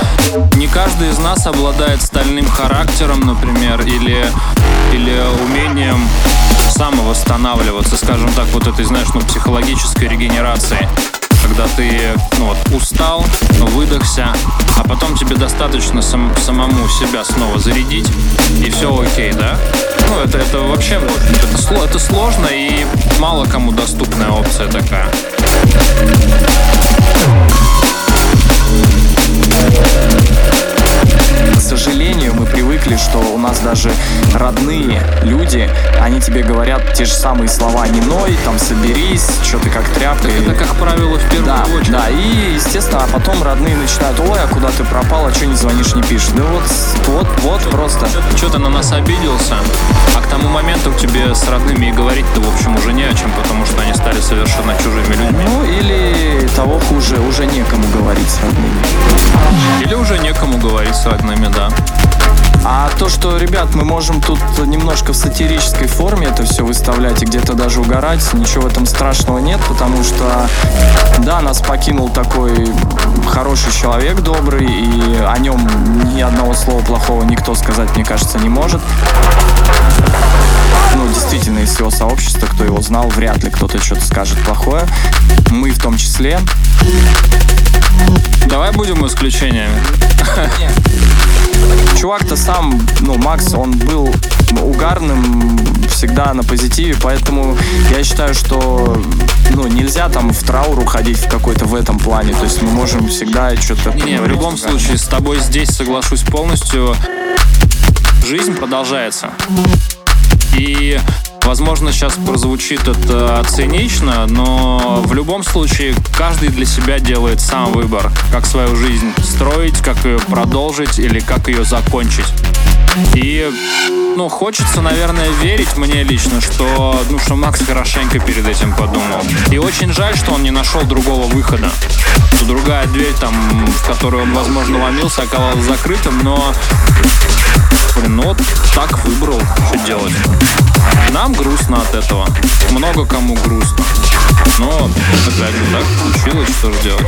не каждый из нас обладает стальным характером, например, или, или умением самовосстанавливаться, скажем так, вот этой, знаешь, ну, психологической регенерации. Когда ты ну, вот, устал, выдохся, а потом тебе достаточно сам- самому себя снова зарядить, и все окей, да? Ну, это, это вообще это, это сложно и мало кому доступная опция такая. К сожалению, мы привыкли, что у нас даже родные люди, они тебе говорят те же самые слова «не ной», там «соберись», что ты как тряпка. Это, как правило, в первую Да, очередь. да, и, естественно, а потом родные начинают, ой, а куда ты пропал, а что не звонишь, не пишешь? Да вот, вот, вот просто. Что ты на нас обиделся, а к тому моменту тебе с родными и говорить-то, в общем, уже не о чем, потому что они стали совершенно чужими людьми. Ну, или того хуже, уже некому говорить с родными. Или уже некому говорить с родными, да. А то, что, ребят, мы можем тут немножко в сатирической форме это все выставлять и где-то даже угорать, ничего в этом страшного нет, потому что, да, нас покинул такой хороший человек, добрый, и о нем ни одного слова плохого никто сказать, мне кажется, не может. Ну, действительно, из всего сообщества, кто его знал, вряд ли кто-то что-то скажет плохое. Мы в том числе. Давай будем исключениями. Чувак-то сам, ну, Макс, он был угарным, всегда на позитиве, поэтому я считаю, что, ну, нельзя там в траур уходить в какой-то в этом плане, то есть мы можем всегда что-то... Не, в любом говорить. случае, с тобой здесь соглашусь полностью. Жизнь продолжается. И, возможно, сейчас прозвучит это цинично, но в любом случае каждый для себя делает сам выбор, как свою жизнь строить, как ее продолжить или как ее закончить. И, ну, хочется, наверное, верить мне лично, что, ну, что Макс хорошенько перед этим подумал. И очень жаль, что он не нашел другого выхода. Что другая дверь, там, в которую он, возможно, ломился, оказалась закрытым, но Блин, ну вот так выбрал, что делать. Нам грустно от этого. Много кому грустно. Но, опять же, так получилось, что же делать.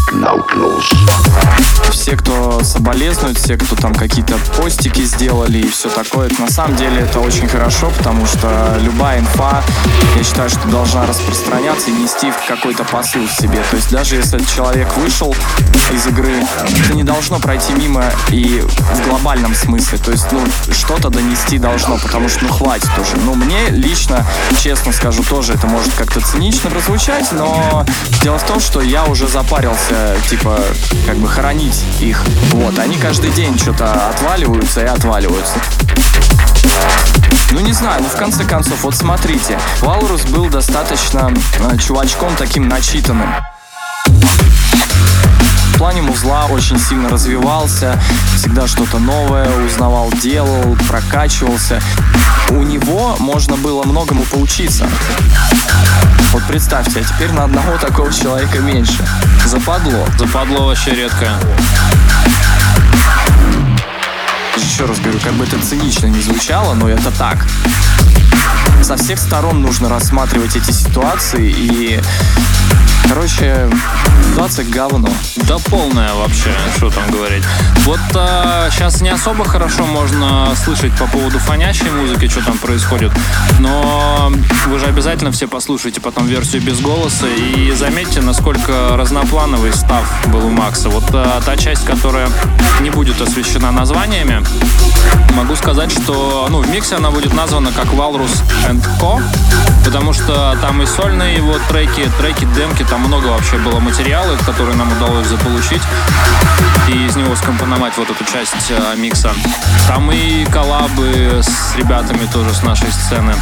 Все, кто соболезнует, все, кто там какие-то постики сделали и все такое, это, на самом деле это очень хорошо, потому что любая инфа, я считаю, что должна распространяться и нести какой-то посыл в себе. То есть даже если человек вышел из игры, это не должно пройти мимо и в глобальном смысле. То есть, ну, что-то донести должно, потому что, ну, хватит уже. Ну, мне лично, честно скажу, тоже это может как-то цинично прозвучать, но дело в том, что я уже запарился, типа, как бы хоронить их. Вот, они каждый день что-то отваливаются и отваливаются. Ну не знаю, ну в конце концов, вот смотрите, Валрус был достаточно э, чувачком таким начитанным. Плане музла очень сильно развивался, всегда что-то новое узнавал, делал, прокачивался. У него можно было многому поучиться. Вот представьте, а теперь на одного такого человека меньше. Западло. Западло вообще редкое. Еще раз говорю, как бы это цинично не звучало, но это так. Со всех сторон нужно рассматривать эти ситуации и... Короче, ситуация говно. Да полная вообще, что там говорить. Вот сейчас не особо хорошо можно слышать по поводу фонящей музыки, что там происходит, но вы же обязательно все послушайте потом версию без голоса и заметьте, насколько разноплановый став был у Макса. Вот а, та часть, которая не будет освещена названиями, могу сказать, что ну, в миксе она будет названа как Walrus and Co, потому что там и сольные его треки, треки, демки, там много вообще было материала, который нам удалось заполучить и из него скомпоновать вот эту часть э, микса. Там и коллабы с ребятами тоже с нашей сцены.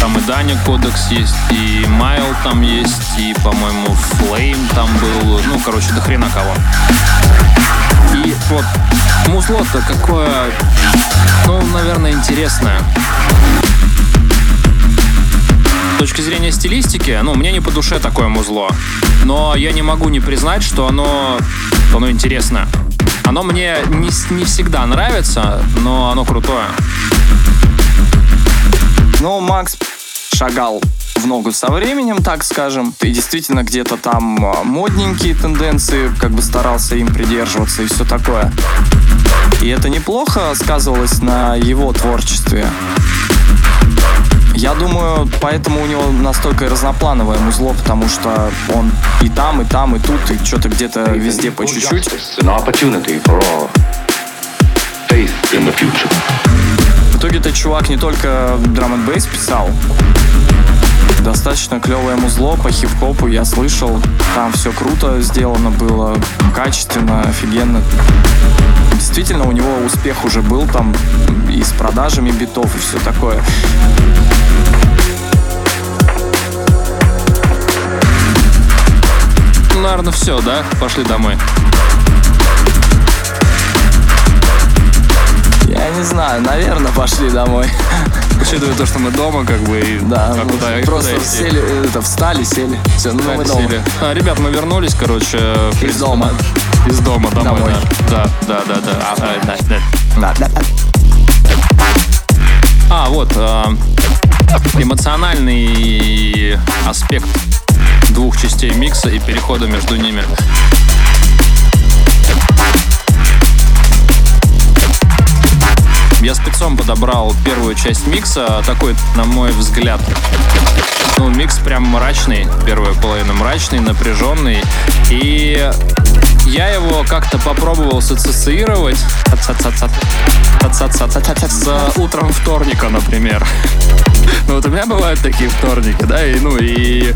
Там и Даня Кодекс есть, и Майл там есть, и, по-моему, Флейм там был. Ну, короче, до хрена кого. И вот музло-то какое, ну, наверное, интересное. Точки зрения стилистики, ну, мне не по душе такое музло. Но я не могу не признать, что оно, оно интересное. Оно мне не, не всегда нравится, но оно крутое. Но Макс шагал в ногу со временем, так скажем. И действительно где-то там а, модненькие тенденции, как бы старался им придерживаться и все такое. И это неплохо сказывалось на его творчестве. Я думаю, поэтому у него настолько и разноплановое музло, потому что он и там, и там, и тут, и что-то где-то везде по чуть-чуть. В итоге этот чувак не только драм н писал, Достаточно клевое музло по хип-хопу, я слышал. Там все круто сделано было, качественно, офигенно. Действительно, у него успех уже был там и с продажами битов, и все такое. Наверное, все, да? Пошли домой. Я не знаю, наверное, пошли домой. Учитывая то, что мы дома, как бы, и Да, а ну, куда, просто куда идти? сели, э, это, встали, сели. Все, ну мы дома. Сели. А, ребят, мы вернулись, короче. в принципе, дома. Из дома домой, Домой. да. Да, да, да, да. А, а, да, да. Да, да, да. А, вот, а, эмоциональный аспект двух частей микса и перехода между ними. Я спецом подобрал первую часть микса, такой, на мой взгляд, ну, микс прям мрачный, первая половина мрачный, напряженный, и я его как-то попробовал сассоциировать с утром вторника, например. Ну вот у меня бывают такие вторники, да, и ну и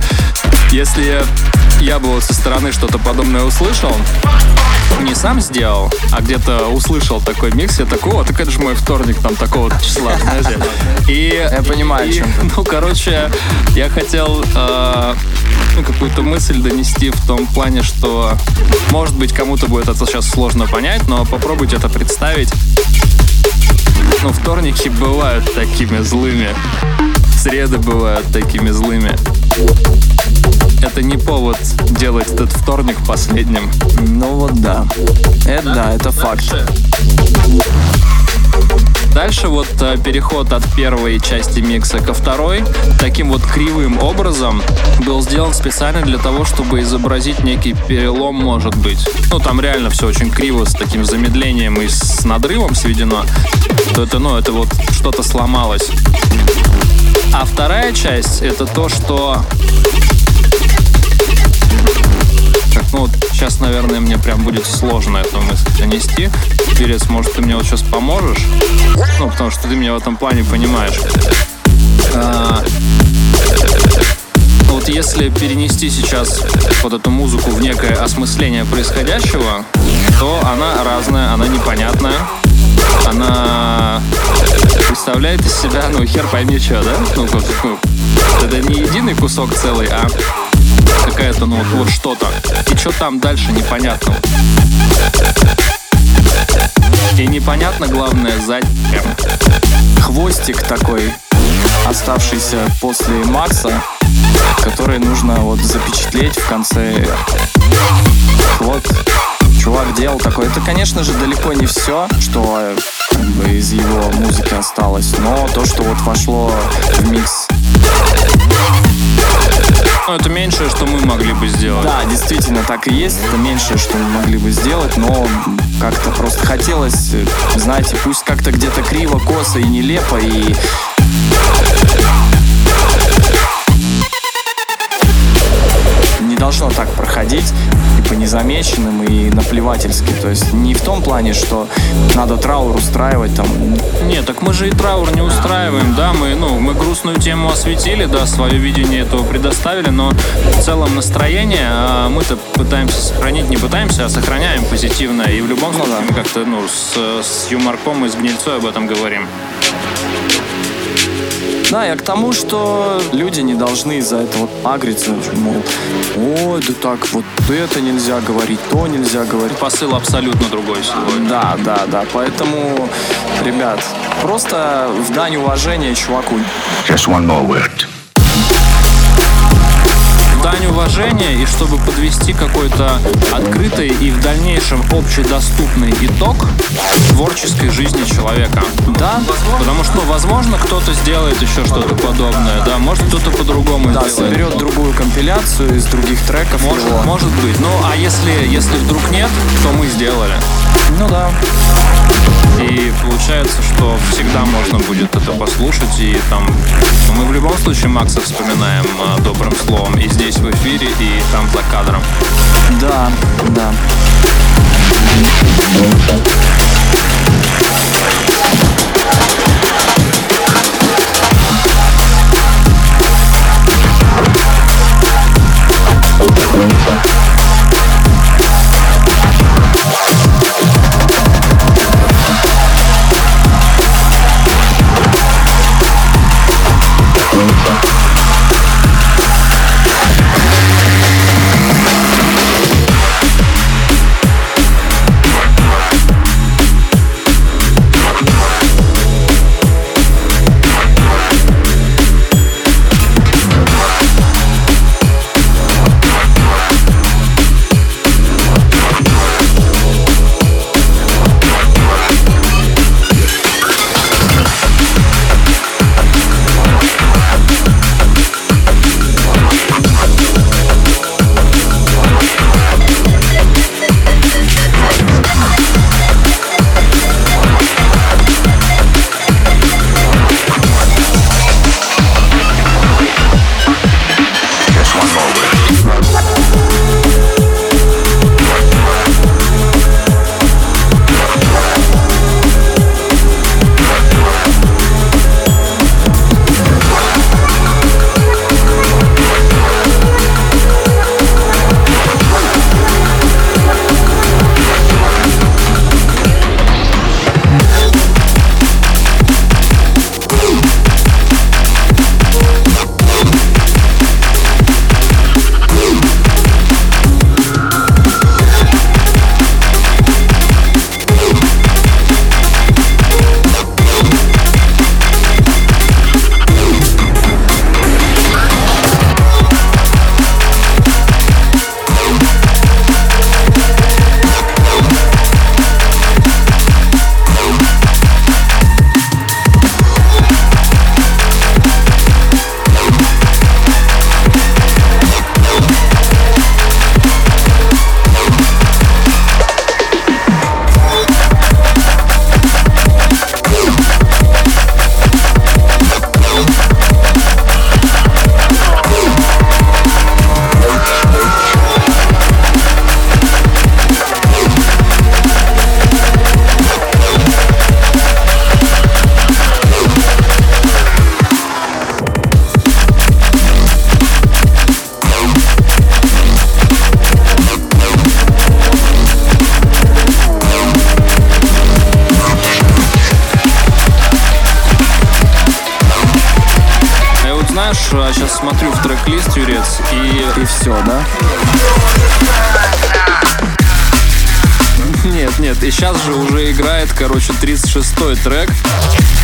если я бы вот со стороны что-то подобное услышал, не сам сделал, а где-то услышал такой микс, я такой, о, так это же мой вторник, там такого числа, знаете. И, Я понимаю, и. Ну, короче, я хотел э, ну, какую-то мысль донести в том плане, что, может быть, кому-то будет это сейчас сложно понять, но попробуйте это представить. Ну, вторники бывают такими злыми, среды бывают такими злыми. Это не повод делать этот вторник последним. Ну вот да. Это да, это факт. Дальше вот э, переход от первой части микса ко второй таким вот кривым образом был сделан специально для того, чтобы изобразить некий перелом, может быть. Ну, там реально все очень криво, с таким замедлением и с надрывом сведено. То это, ну, это вот что-то сломалось. А вторая часть — это то, что... ну вот сейчас, наверное, мне прям будет сложно эту мысль донести. Перец, может, ты мне вот сейчас поможешь? Ну, потому что ты меня в этом плане понимаешь. А, вот если перенести сейчас вот эту музыку в некое осмысление происходящего, то она разная, она непонятная. Она представляет из себя, ну, хер пойми что, да? Ну, ну, это не единый кусок целый, а какая-то, ну, вот, вот что-то. И что там дальше, непонятно. И непонятно, главное, зачем. Хвостик такой, оставшийся после Макса, который нужно вот запечатлеть в конце. Вот, чувак делал такое. Это, конечно же, далеко не все, что как бы, из его музыки осталось, но то, что вот вошло в микс. Ну, это меньшее, что мы могли бы сделать. Да, действительно, так и есть. Это меньшее, что мы могли бы сделать, но как-то просто хотелось, э, знаете, пусть как-то где-то криво, косо и нелепо, и не должно так проходить и по незамеченным, и наплевательски. То есть не в том плане, что надо траур устраивать там. Нет, так мы же и траур не устраиваем, да, мы, ну, мы грустную тему осветили, да, свое видение этого предоставили, но в целом настроение а, мы-то пытаемся сохранить, не пытаемся, а сохраняем позитивное, и в любом Ну случае да. мы как-то, ну, с, с юморком и с гнильцой об этом говорим. Да, я к тому, что люди не должны из-за этого агриться, мол, ой, да так вот это нельзя говорить, то нельзя говорить. Посыл абсолютно другой сегодня. Да, да, да. Поэтому, ребят, просто в дань уважения чуваку. Just one more word. Дань уважения и чтобы подвести какой-то открытый и в дальнейшем общедоступный итог творческой жизни человека. Да, Потому что, возможно, кто-то сделает еще что-то подобное, да, может кто-то по-другому да, сделает. соберет другую компиляцию из других треков Может, его. может быть. Ну, а если, если вдруг нет, то мы сделали. Ну да. И получается, что всегда можно будет это послушать. И там мы в любом случае Макса вспоминаем а, добрым словом. И здесь в эфире, и там за кадром. Да, да. сейчас 36-й трек.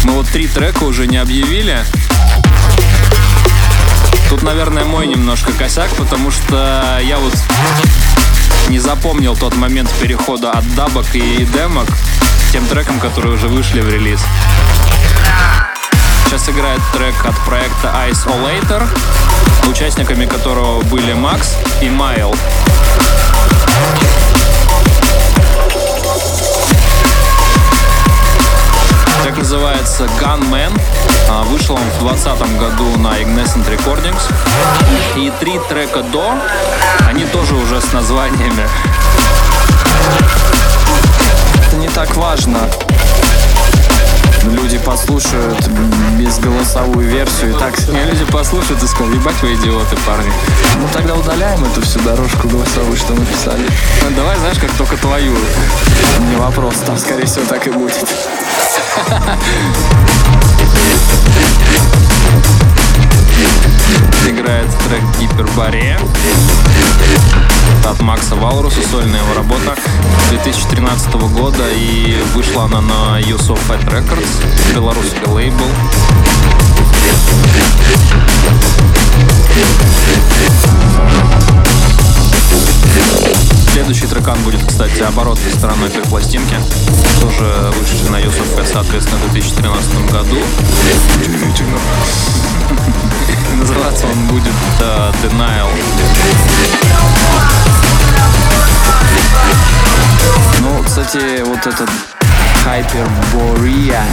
Мы вот три трека уже не объявили. Тут, наверное, мой немножко косяк, потому что я вот не запомнил тот момент перехода от дабок и демок к тем трекам, которые уже вышли в релиз. Сейчас играет трек от проекта Isolator, участниками которого были Макс и Майл. Называется Gunman. А, Вышел он в 2020 году на Ignescent Recordings. И три трека до, они тоже уже с названиями. Это не так важно. Люди послушают безголосовую версию и так... И люди послушают и скажут, ебать вы идиоты, парни. Ну тогда удаляем эту всю дорожку голосовую, что написали. Ну, давай, знаешь, как только твою. Не вопрос, там скорее всего так и будет. Играет трек Гиперборея от Макса Валруса, сольная его работа 2013 года и вышла она на Use of Fat Records, белорусский лейбл. Следующий трекан будет, кстати, оборотной стороной этой пластинки. Тоже вышли на Fat, соответственно, в 2013 году. Называться он будет э, Denial. Ну, кстати, вот этот Hyperborea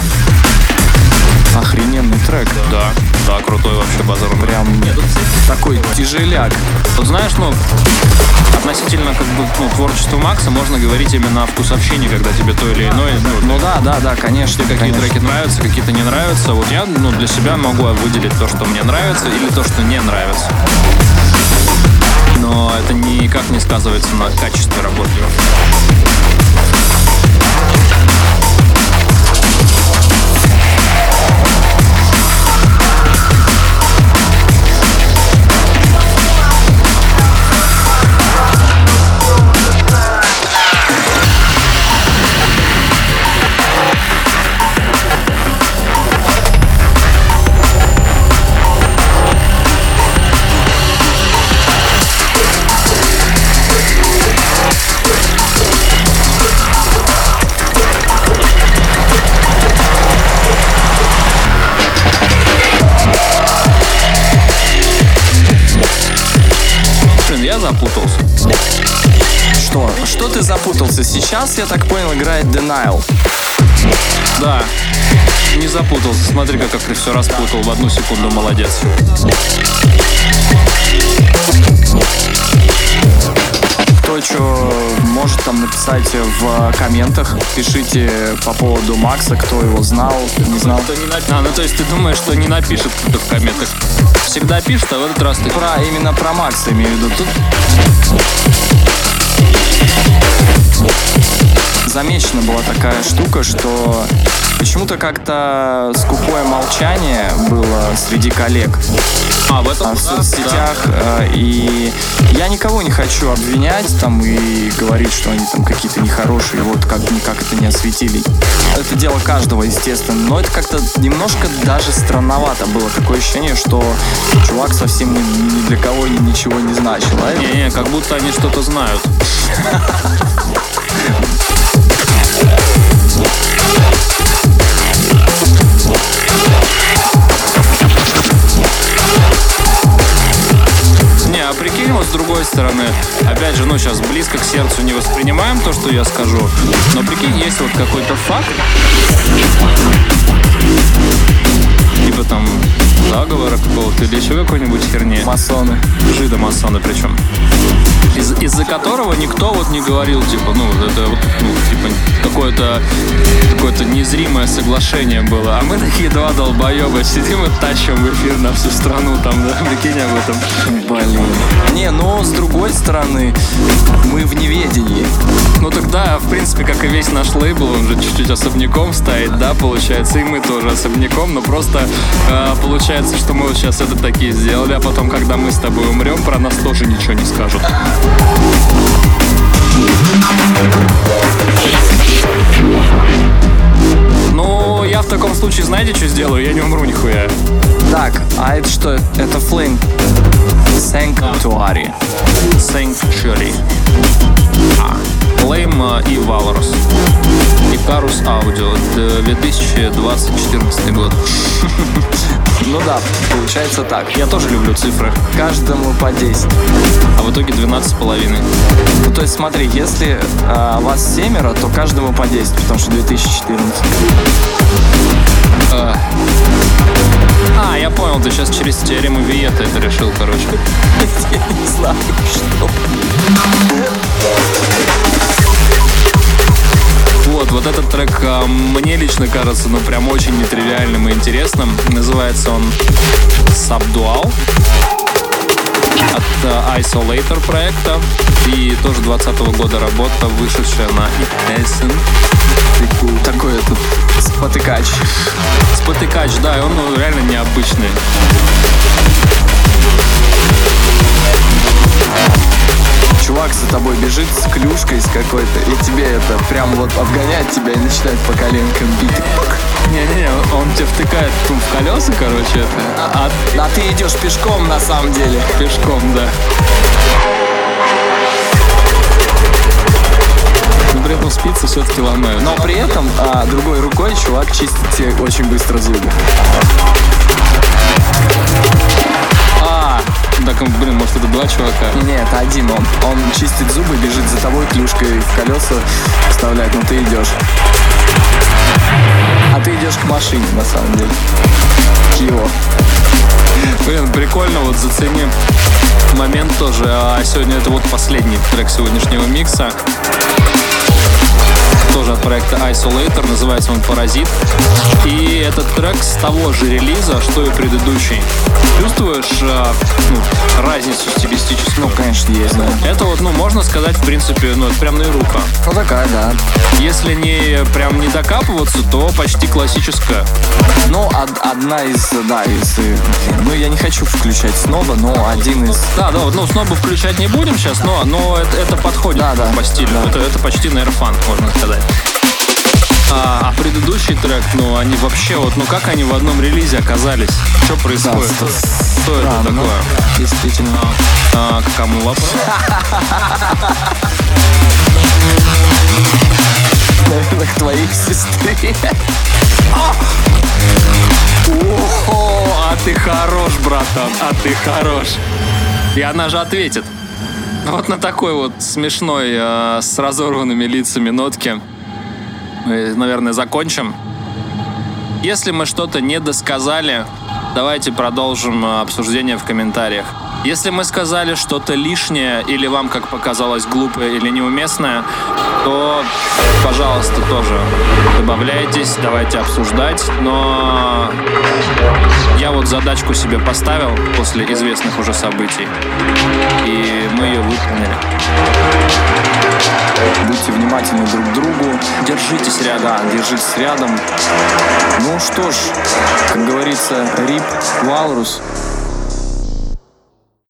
Охрененный трек. Да, да, крутой вообще базар. Прям такой тяжеляк. Вот знаешь, ну, относительно как бы ну, творчества Макса можно говорить именно о вкусовщине, когда тебе то или иное, ну, Ну да, да, да, конечно. какие конечно. треки нравятся, какие-то не нравятся. Вот я ну, для себя могу выделить то, что мне нравится, или то, что не нравится. Но это никак не сказывается на качестве работы. Запутался. Что? Что ты запутался? Сейчас, я так понял, играет Denial. Да, не запутался. Смотри, как я все распутал в одну секунду, молодец. Кто что может там написать в комментах. Пишите по поводу Макса, кто его знал, не знал. А, ну то есть ты думаешь, что не напишет кто-то в комментах? Всегда пишет, а в этот раз ты... Про, именно про Макса имею в виду. Тут замечена была такая штука, что почему-то как-то скупое молчание было среди коллег А, в этом а, в да, соцсетях. э, И я никого не хочу обвинять там и говорить, что они там какие-то нехорошие, вот как никак это не осветили. Это дело каждого, естественно. Но это как-то немножко даже странновато было. Такое ощущение, что чувак совсем ни, ни для кого ни- ничего не значил. А это- Не-не, как будто они что-то знают. с другой стороны, опять же, ну сейчас близко к сердцу не воспринимаем то, что я скажу, но прикинь, есть вот какой-то факт, типа там заговора какого-то или еще какой-нибудь херни. Масоны. Жида масоны причем. Из- из-за которого никто вот не говорил, типа, ну, это вот, ну, типа, какое-то какое-то незримое соглашение было. А мы такие два долбоеба сидим и тащим в эфир на всю страну, там, да, прикинь об этом. Блин. Не, но с другой стороны, мы в неведении. Ну тогда, в принципе, как и весь наш лейбл, он же чуть-чуть особняком стоит, да, получается, и мы тоже особняком, но просто э, получается, что мы вот сейчас это такие сделали, а потом, когда мы с тобой умрем, про нас тоже ничего не скажут. Ну, я в таком случае, знаете, что сделаю? Я не умру нихуя. Так, а это что? Это Flame. Sanctuary. Sanctuary. А. Flame и Valorous. Икарус Аудио. 2020-2014 год. Ну да, получается так. Я тоже люблю цифры. Каждому по 10. А в итоге 12 с половиной. Ну, то есть смотри, если а, вас семеро, то каждому по 10, потому что 2014. А, я понял, ты сейчас через теорему Виета это решил, короче. Я не знаю, что. Вот, вот этот трек а, мне лично кажется, ну, прям очень нетривиальным и интересным. Называется он Subdual от а, Isolator проекта. И тоже 20 года работа, вышедшая на Essen. Такой этот спотыкач. Спотыкач, да, и он ну, реально необычный. Чувак за тобой бежит с клюшкой с какой-то, и тебе это прям вот обгоняет тебя и начинает по коленкам бить. Не-не-не, он тебе втыкает ну, в колеса, короче, это. А А ты идешь пешком на самом деле. пешком, да. При этом спицы все-таки ломают. Но при этом а, другой рукой чувак чистит тебе очень быстро зубы. Так, блин, может это два чувака? Нет, один он. Он чистит зубы, бежит за тобой клюшкой в колеса вставляет, но ты идешь. А ты идешь к машине, на самом деле. К его. Блин, прикольно, вот зацени момент тоже. А сегодня это вот последний трек сегодняшнего микса. Тоже от проекта Isolator, называется он «Паразит». И этот трек с того же релиза, что и предыдущий. Чувствуешь а, ну, разницу стилистическую? Ну, конечно, есть, да. Это вот, ну, можно сказать, в принципе, ну, это прям на рука. Ну, такая, да. Если не прям не докапываться, то почти классическая. Ну, од- одна из, да, из... э, Ну, я не хочу включать сноба, но один из... Да, да, вот, ну, снова включать не будем сейчас, но, но это, это подходит Да, да, по стилю. да. Это, это почти, фан, можно сказать. А, а предыдущий трек, ну, они вообще вот, ну, как они в одном релизе оказались? Что происходит? Да, Что это странно. такое? Действительно. А, к кому вопрос? Наверное, к твоей сестре. О, а ты хорош, братан, а ты хорош. И она же ответит. Вот на такой вот смешной, э, с разорванными лицами нотке мы, наверное, закончим. Если мы что-то не досказали, давайте продолжим э, обсуждение в комментариях. Если мы сказали что-то лишнее или вам, как показалось, глупое или неуместное, то, пожалуйста, тоже добавляйтесь, давайте обсуждать. Но я вот задачку себе поставил после известных уже событий, и мы ее выполнили. Будьте внимательны друг к другу. Держитесь рядом. Держитесь рядом. Ну что ж, как говорится, рип Валрус.